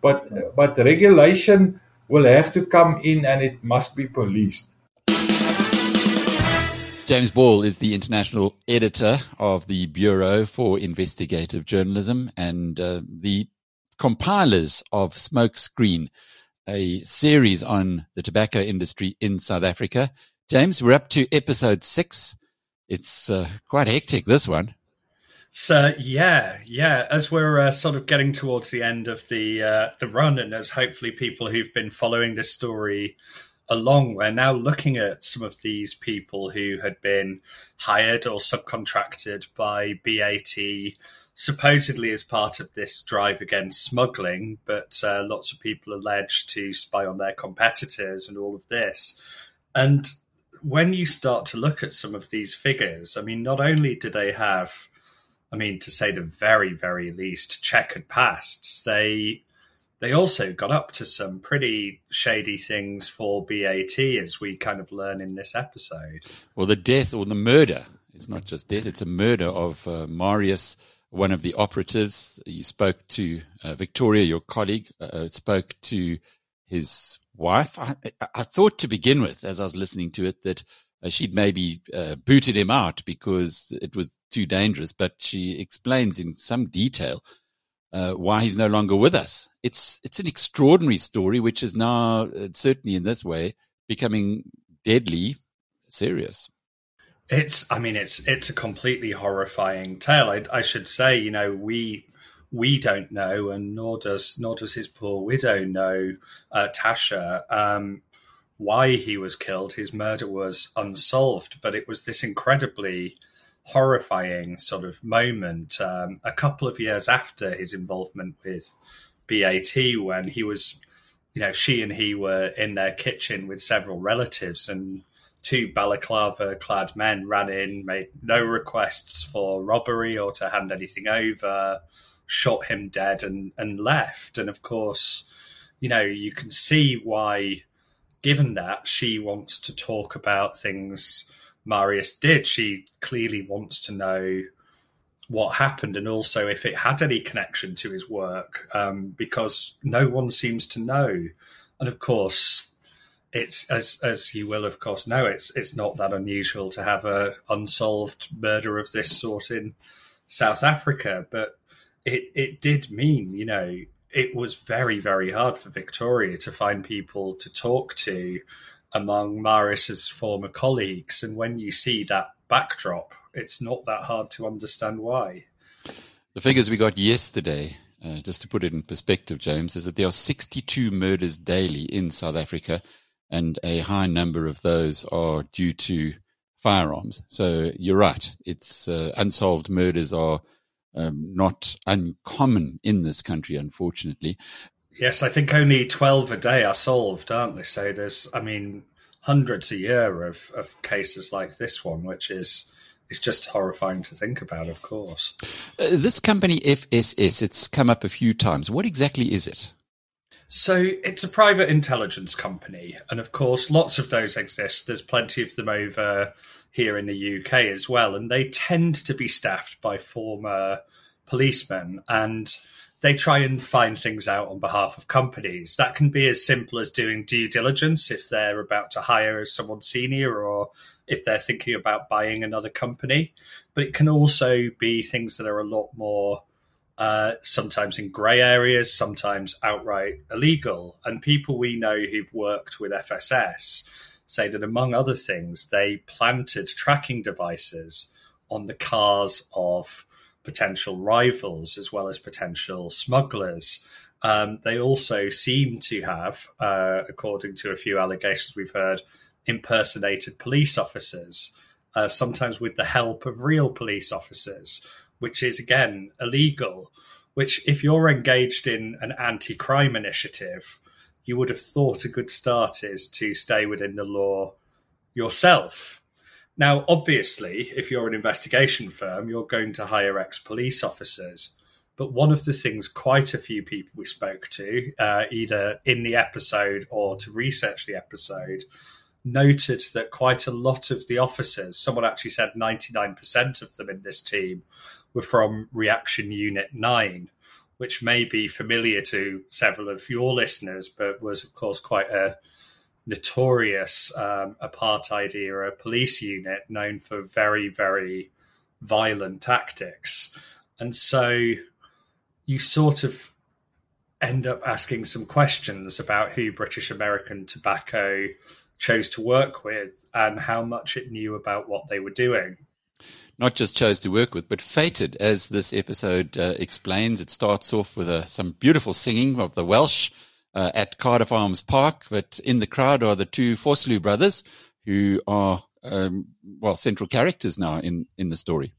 But but regulation will have to come in and it must be policed. James Ball is the international editor of the Bureau for Investigative Journalism and uh, the compilers of Smokescreen, a series on the tobacco industry in South Africa. James, we're up to episode six. It's uh, quite hectic, this one. So yeah, yeah. As we're uh, sort of getting towards the end of the uh, the run, and as hopefully people who've been following this story along, we're now looking at some of these people who had been hired or subcontracted by BAT, supposedly as part of this drive against smuggling. But uh, lots of people alleged to spy on their competitors and all of this. And when you start to look at some of these figures, I mean, not only do they have I mean, to say the very, very least, checkered pasts. They they also got up to some pretty shady things for BAT, as we kind of learn in this episode. Well, the death or the murder it's not just death; it's a murder of uh, Marius, one of the operatives. You spoke to uh, Victoria, your colleague, uh, spoke to his wife. I, I, thought to begin with, as I was listening to it, that uh, she'd maybe uh, booted him out because it was too dangerous. But she explains in some detail uh, why he's no longer with us. It's it's an extraordinary story, which is now uh, certainly in this way becoming deadly serious. It's, I mean, it's it's a completely horrifying tale. I, I should say, you know, we we don't know, and nor does nor does his poor widow know, uh, Tasha. Um, why he was killed. His murder was unsolved, but it was this incredibly horrifying sort of moment um, a couple of years after his involvement with BAT when he was, you know, she and he were in their kitchen with several relatives and two balaclava clad men ran in, made no requests for robbery or to hand anything over, shot him dead and, and left. And of course, you know, you can see why given that she wants to talk about things Marius did, she clearly wants to know what happened and also if it had any connection to his work, um, because no one seems to know. And of course, it's as as you will of course know, it's it's not that unusual to have a unsolved murder of this sort in South Africa, but it it did mean, you know, it was very, very hard for Victoria to find people to talk to among Marius's former colleagues. And when you see that backdrop, it's not that hard to understand why. The figures we got yesterday, uh, just to put it in perspective, James, is that there are 62 murders daily in South Africa, and a high number of those are due to firearms. So you're right. It's uh, unsolved murders are um, not uncommon in this country, unfortunately. Yes, I think only 12 a day are solved, aren't they? So there's, I mean, hundreds a year of, of cases like this one, which is is just horrifying to think about, of course. Uh, this company, FSS, it's come up a few times. What exactly is it? So it's a private intelligence company, and of course, lots of those exist. There's plenty of them over here in the UK as well, and they tend to be staffed by former policemen, and they try and find things out on behalf of companies. That can be as simple as doing due diligence if they're about to hire someone senior or if they're thinking about buying another company, but it can also be things that are a lot more. Uh, sometimes in grey areas, sometimes outright illegal. And people we know who've worked with FSS say that, among other things, they planted tracking devices on the cars of potential rivals as well as potential smugglers. Um, they also seem to have, uh, according to a few allegations we've heard, impersonated police officers, uh, sometimes with the help of real police officers, which is again illegal. Which, if you're engaged in an anti crime initiative, you would have thought a good start is to stay within the law yourself. Now, obviously, if you're an investigation firm, you're going to hire ex police officers. But one of the things quite a few people we spoke to, uh, either in the episode or to research the episode, noted that quite a lot of the officers, someone actually said 99% of them in this team, were from Reaction Unit 9, which may be familiar to several of your listeners, but was, of course, quite a notorious um, apartheid era police unit known for very, very violent tactics. And so you sort of end up asking some questions about who British American Tobacco chose to work with and how much it knew about what they were doing. Not just chose to work with, but fated, as this episode uh, explains. It starts off with uh, some beautiful singing of the Welsh uh, at Cardiff Arms Park, but in the crowd are the two Vosloo brothers, who are um, well central characters now in in the story.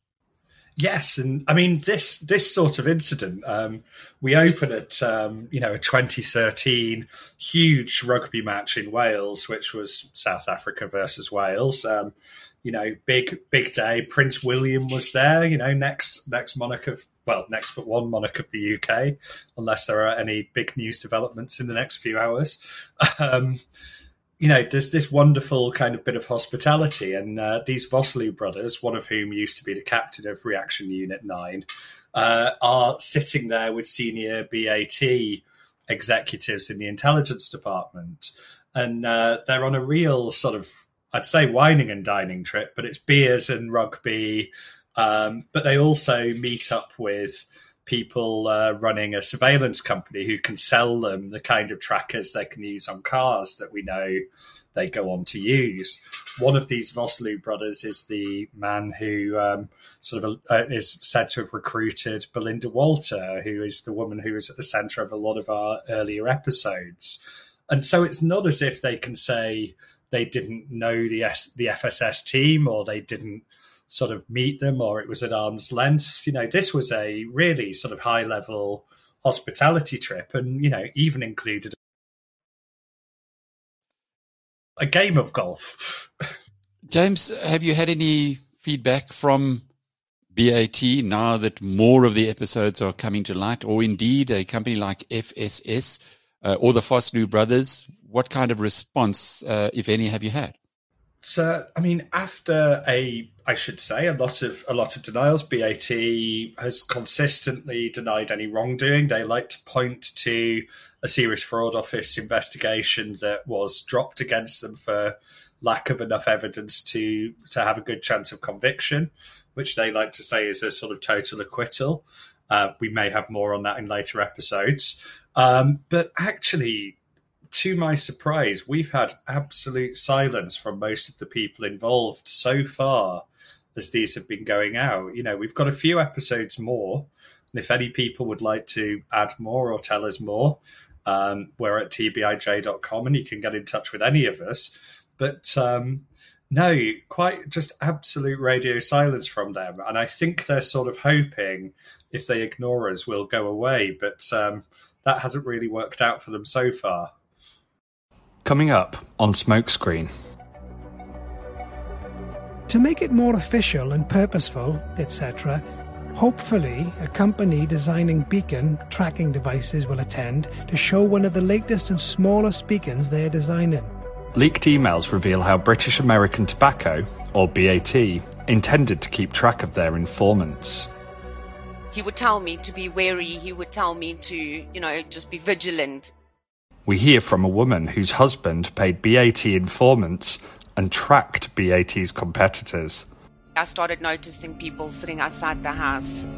Yes, and I mean this this sort of incident. Um, we open at um, you know a 2013 huge rugby match in Wales, which was South Africa versus Wales. Um, you know, big big day. Prince William was there. You know, next next monarch of well, next but one monarch of the UK, unless there are any big news developments in the next few hours. You know, there's this wonderful kind of bit of hospitality, and uh, these Vosloo brothers, one of whom used to be the captain of Reaction Unit Nine, uh, are sitting there with senior BAT executives in the intelligence department, and uh, they're on a real sort of, I'd say, wining and dining trip, but it's beers and rugby. Um, but they also meet up with people uh, running a surveillance company who can sell them the kind of trackers they can use on cars that we know they go on to use. One of these Vosloo brothers is the man who um, sort of uh, is said to have recruited Belinda Walter, who is the woman who is at the center of a lot of our earlier episodes. And so it's not as if they can say they didn't know the S- the FSS team or they didn't sort of meet them or it was at arm's length. You know, this was a really sort of high level hospitality trip and, you know, even included a game of golf. James, have you had any feedback from BAT now that more of the episodes are coming to light, or indeed a company like FSS uh, or the Vosloo brothers? What kind of response, uh, if any, have you had? So, I mean, after a, I should say, a lot of a lot of denials, BAT has consistently denied any wrongdoing. They like to point to a serious fraud office investigation that was dropped against them for lack of enough evidence to to have a good chance of conviction, which they like to say is a sort of total acquittal. Uh, we may have more on that in later episodes. Um, but actually, to my surprise, we've had absolute silence from most of the people involved so far as these have been going out. You know, we've got a few episodes more. And if any people would like to add more or tell us more, um, we're at tbij.com and you can get in touch with any of us. But um, no, quite just absolute radio silence from them. And I think they're sort of hoping if they ignore us, we'll go away. But um, that hasn't really worked out for them so far. Coming up on Smokescreen. To make it more official and purposeful, etc., hopefully a company designing beacon tracking devices will attend to show one of the latest and smallest beacons they are designing. Leaked emails reveal how British American Tobacco, or BAT, intended to keep track of their informants. He would tell me to be wary, he would tell me to, you know, just be vigilant. We hear from a woman whose husband paid BAT informants and tracked BAT's competitors. I started noticing people sitting outside the house.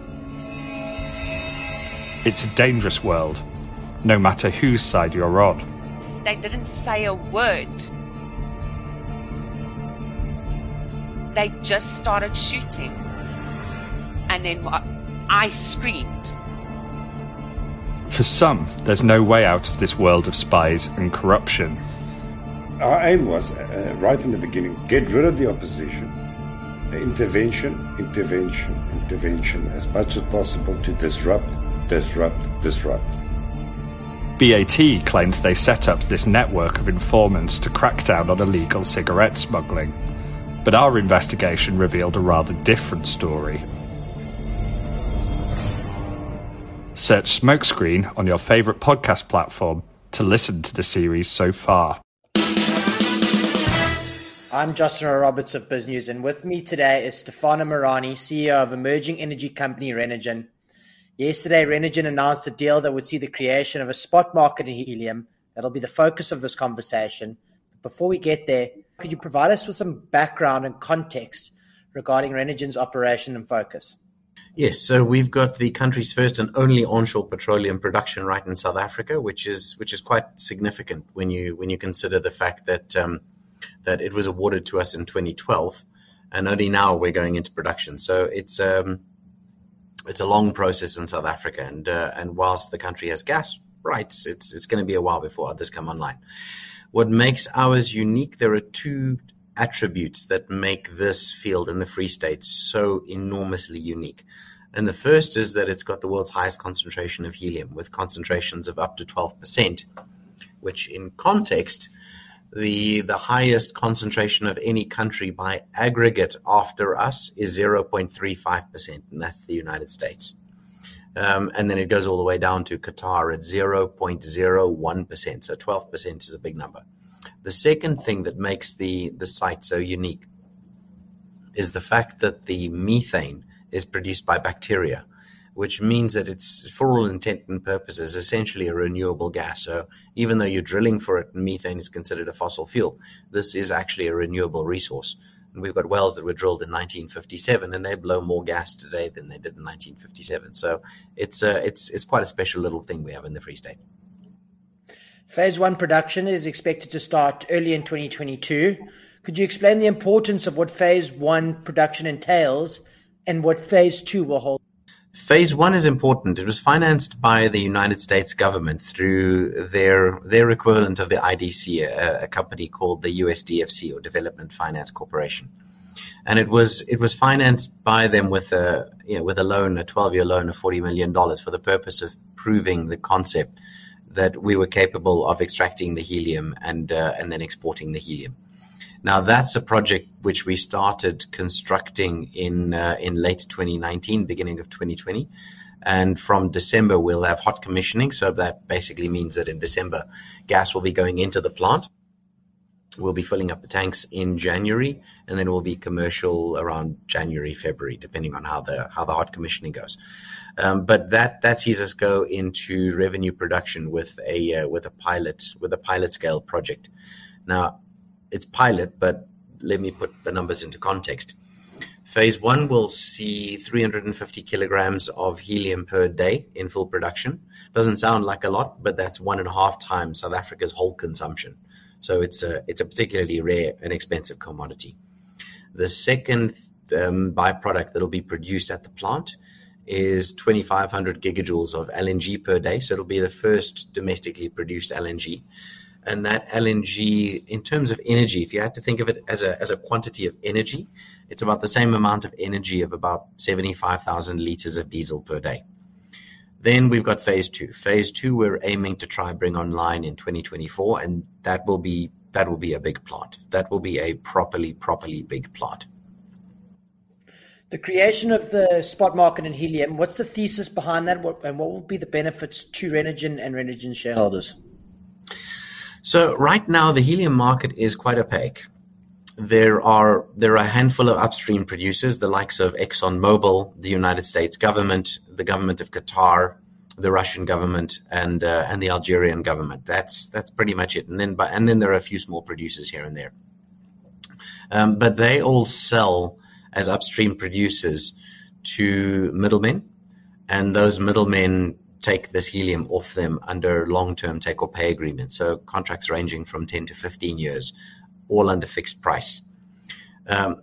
It's a dangerous world, no matter whose side you're on. They didn't say a word. They just started shooting. And then I screamed. For some, there's no way out of this world of spies and corruption. Our aim was, uh, right in the beginning, get rid of the opposition. Intervention, intervention, intervention, as much as possible to disrupt, disrupt, disrupt. BAT claims they set up this network of informants to crack down on illegal cigarette smuggling. But our investigation revealed a rather different story. Search Smokescreen on your favourite podcast platform to listen to the series so far. I'm Justin Roberts of BizNews, and with me today is Stefano Marani, CEO of emerging energy company Renergen. Yesterday, Renergen announced a deal that would see the creation of a spot market in helium. That'll be the focus of this conversation. Before we get there, could you provide us with some background and context regarding Renergen's operation and focus? Yes, so we've got the country's first and only onshore petroleum production right in South Africa, which is which is quite significant when you when you consider the fact that um, that it was awarded to us in 2012, and only now we're going into production. So it's um, it's a long process in South Africa, and uh, and whilst the country has gas rights, it's it's going to be a while before others come online. What makes ours unique? There are two attributes that make this field in the Free State so enormously unique. And the first is that it's got the world's highest concentration of helium, with concentrations of up to 12%, which in context the the highest concentration of any country by aggregate after us is 0.35%, and that's the United States. Um, and then it goes all the way down to Qatar at 0.01%. So 12% is a big number. The second thing that makes the, the site so unique is the fact that the methane is produced by bacteria which means that it's, for all intent and purposes, essentially a renewable gas. So even though you're drilling for it methane is considered a fossil fuel, this is actually a renewable resource. And we've got wells that were drilled in 1957, and they blow more gas today than they did in 1957. So it's uh, it's it's quite a special little thing we have in the Free State. Phase one production is expected to start early in 2022. Could you explain the importance of what phase one production entails and what phase two will hold? Phase one is important. It was financed by the United States government through their their equivalent of the IDC, a, a company called the USDFC or Development Finance Corporation, and it was it was financed by them with a you know, with a loan, a twelve year loan of forty million dollars for the purpose of proving the concept that we were capable of extracting the helium and uh, and then exporting the helium. Now that's a project which we started constructing in uh, in late 2019, beginning of 2020, and from December we'll have hot commissioning. So that basically means that in December, gas will be going into the plant. We'll be filling up the tanks in January, and then we'll be commercial around January, February, depending on how the how the hot commissioning goes. Um, but that that sees us go into revenue production with a uh, with a pilot with a pilot scale project. Now it's pilot, but let me put the numbers into context. Phase one will see 350 kilograms of helium per day in full production. Doesn't sound like a lot, but that's one and a half times South Africa's whole consumption. So it's a it's a particularly rare and expensive commodity. The second um, byproduct that'll be produced at the plant is 2,500 gigajoules of LNG per day. So it'll be the first domestically produced LNG and that LNG, in terms of energy, if you had to think of it as a as a quantity of energy, it's about the same amount of energy of about seventy five thousand liters of diesel per day. Then we've got phase two. Phase two, we're aiming to try bring online in 2024, and that will be that will be a big plant. That will be a properly properly big plant. The creation of the spot market in helium. What's the thesis behind that, and what will be the benefits to Renergen and Renergen shareholders? So right now, the helium market is quite opaque. There are there are a handful of upstream producers, the likes of ExxonMobil, the United States government, the government of Qatar, the Russian government, and uh, and the Algerian government. That's that's pretty much it. And then but and then there are a few small producers here and there. Um, but they all sell as upstream producers to middlemen, and those middlemen take this helium off them under long-term take or pay agreements. So contracts ranging from 10 to 15 years, all under fixed price. Um,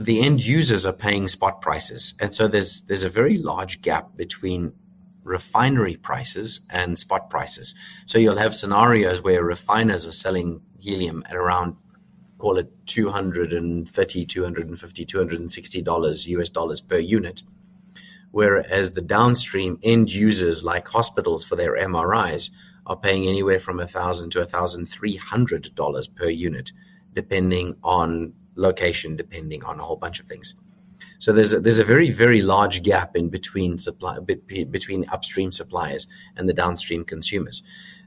the end users are paying spot prices. And so there's, there's a very large gap between refinery prices and spot prices. So you'll have scenarios where refiners are selling helium at around call it 230 250 260 dollars US dollars per unit whereas the downstream end users like hospitals for their MRIs are paying anywhere from $1,000 to $1,300 per unit, depending on location, depending on a whole bunch of things. So there's a, there's a very very large gap in between supply between upstream suppliers and the downstream consumers,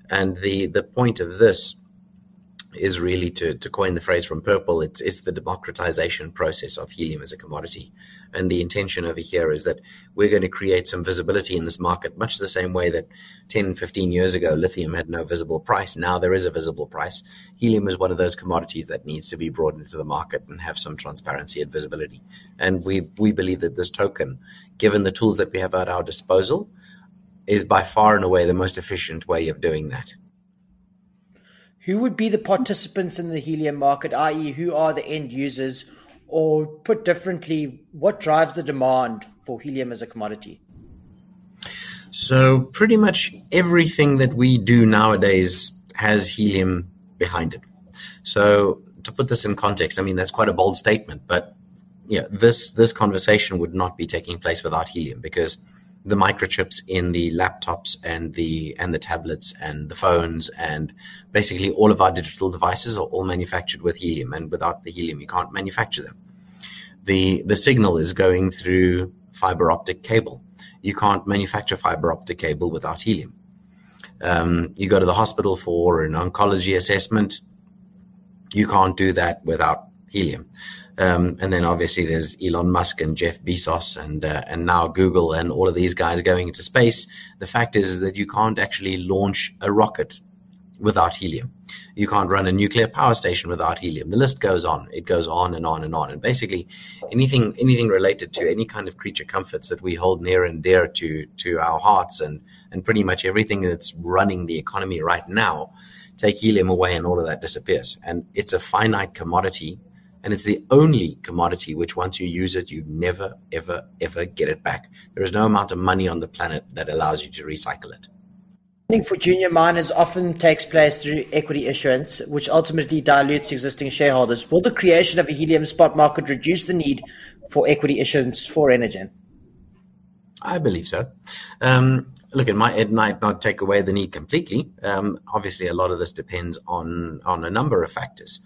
and the the point of this is really to to coin the phrase from Purple. It's it's the democratization process of helium as a commodity. And the intention over here is that we're going to create some visibility in this market, much the same way that 10, 15 years ago, lithium had no visible price. Now there is a visible price. Helium is one of those commodities that needs to be brought into the market and have some transparency and visibility. And we, we believe that this token, given the tools that we have at our disposal, is by far and away the most efficient way of doing that. Who would be the participants in the helium market, i.e., who are the end users? Or put differently, what drives the demand for helium as a commodity? So, pretty much everything that we do nowadays has helium behind it. So, to put this in context, I mean that's quite a bold statement, but yeah, this this conversation would not be taking place without helium because the microchips in the laptops and the and the tablets and the phones and basically all of our digital devices are all manufactured with helium. And without the helium you can't manufacture them. The the signal is going through fiber optic cable. You can't manufacture fiber optic cable without helium. Um, you go to the hospital for an oncology assessment. You can't do that without helium um, and then obviously there's Elon Musk and Jeff Bezos and uh, and now Google and all of these guys going into space. The fact is, is that you can't actually launch a rocket without helium. You can't run a nuclear power station without helium. The list goes on. It goes on and on and on. And basically, anything anything related to any kind of creature comforts that we hold near and dear to to our hearts and and pretty much everything that's running the economy right now, take helium away and all of that disappears. And it's a finite commodity and it's the only commodity which once you use it, you never, ever, ever get it back. There is no amount of money on the planet that allows you to recycle it. Funding for junior miners often takes place through equity issuance, which ultimately dilutes existing shareholders. Will the creation of a helium spot market reduce the need for equity issuance for Renergen? I believe so. Um, look, it might it might not take away the need completely. Um, obviously, a lot of this depends on on a number of factors,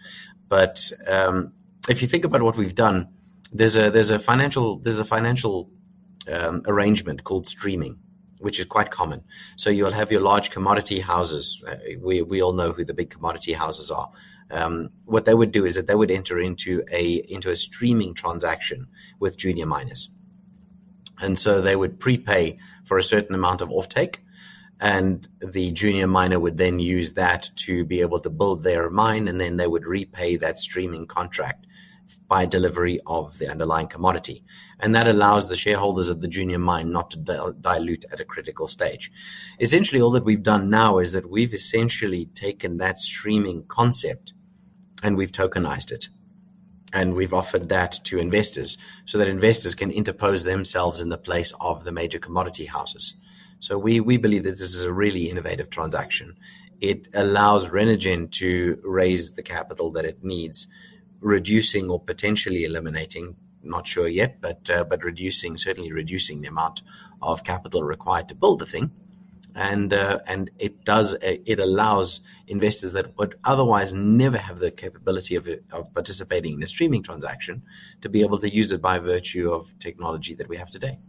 but um, if you think about what we've done, there's a there's a financial there's a financial um, arrangement called streaming, which is quite common. So you'll have your large commodity houses. Uh, we we all know who the big commodity houses are. Um, what they would do is that they would enter into a into a streaming transaction with junior miners, and so they would prepay for a certain amount of offtake, and the junior miner would then use that to be able to build their mine, and then they would repay that streaming contract by delivery of the underlying commodity. And that allows the shareholders of the junior mine not to dil- dilute at a critical stage. Essentially, all that we've done now is that we've essentially taken that streaming concept and we've tokenized it. And we've offered that to investors so that investors can interpose themselves in the place of the major commodity houses. So we, we believe that this is a really innovative transaction. It allows Renergen to raise the capital that it needs reducing or potentially eliminating, not sure yet, but uh, but reducing certainly reducing the amount of capital required to build the thing, and uh, and it does uh, it allows investors that would otherwise never have the capability of of participating in a streaming transaction to be able to use it by virtue of technology that we have today.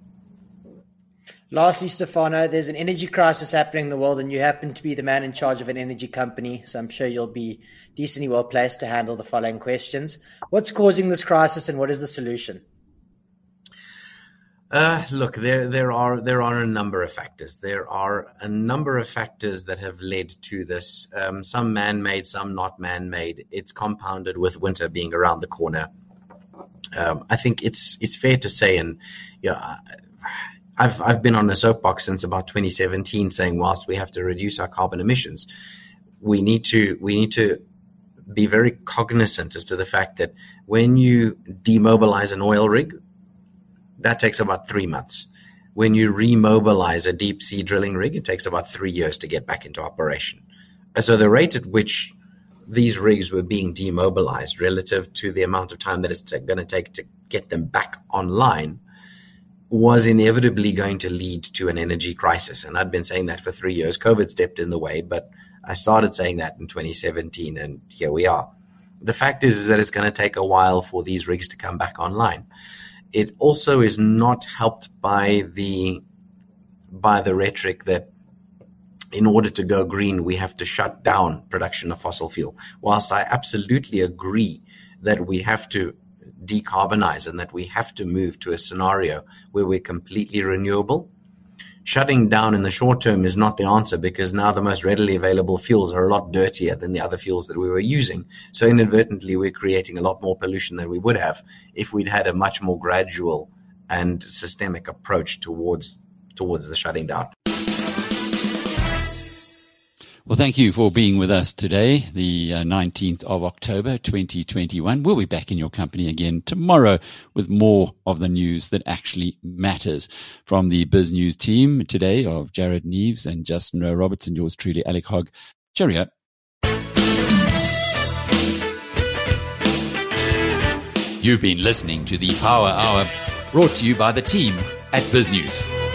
Lastly, Stefano, there's an energy crisis happening in the world, and you happen to be the man in charge of an energy company. So I'm sure you'll be decently well placed to handle the following questions. What's causing this crisis, and what is the solution? Uh, look, there there are there are a number of factors. There are a number of factors that have led to this. Um, some man-made, some not man-made. It's compounded with winter being around the corner. Um, I think it's it's fair to say, and yeah, I've I've been on a soapbox since about 2017, saying whilst we have to reduce our carbon emissions, we need to we need to be very cognizant as to the fact that when you demobilize an oil rig, that takes about three months. When you remobilize a deep sea drilling rig, it takes about three years to get back into operation. So the rate at which these rigs were being demobilized relative to the amount of time that it's t- going to take to get them back online was inevitably going to lead to an energy crisis. And I'd been saying that for three years. COVID stepped in the way, but I started saying that in 2017, and here we are. The fact is, is that it's going to take a while for these rigs to come back online. It also is not helped by the by the rhetoric that in order to go green, we have to shut down production of fossil fuel. Whilst I absolutely agree that we have to decarbonize and that we have to move to a scenario where we're completely renewable. Shutting down in the short term is not the answer because now the most readily available fuels are a lot dirtier than the other fuels that we were using. So inadvertently, we're creating a lot more pollution than we would have if we'd had a much more gradual and systemic approach towards towards the shutting down. Well, thank you for being with us today, the uh, 19th of October, 2021. We'll be back in your company again tomorrow with more of the news that actually matters. From the Biz News team today of Jared Neves and Justin Robertson, yours truly, Alec Hogg. Cheerio. You've been listening to the Power Hour brought to you by the team at Biz News.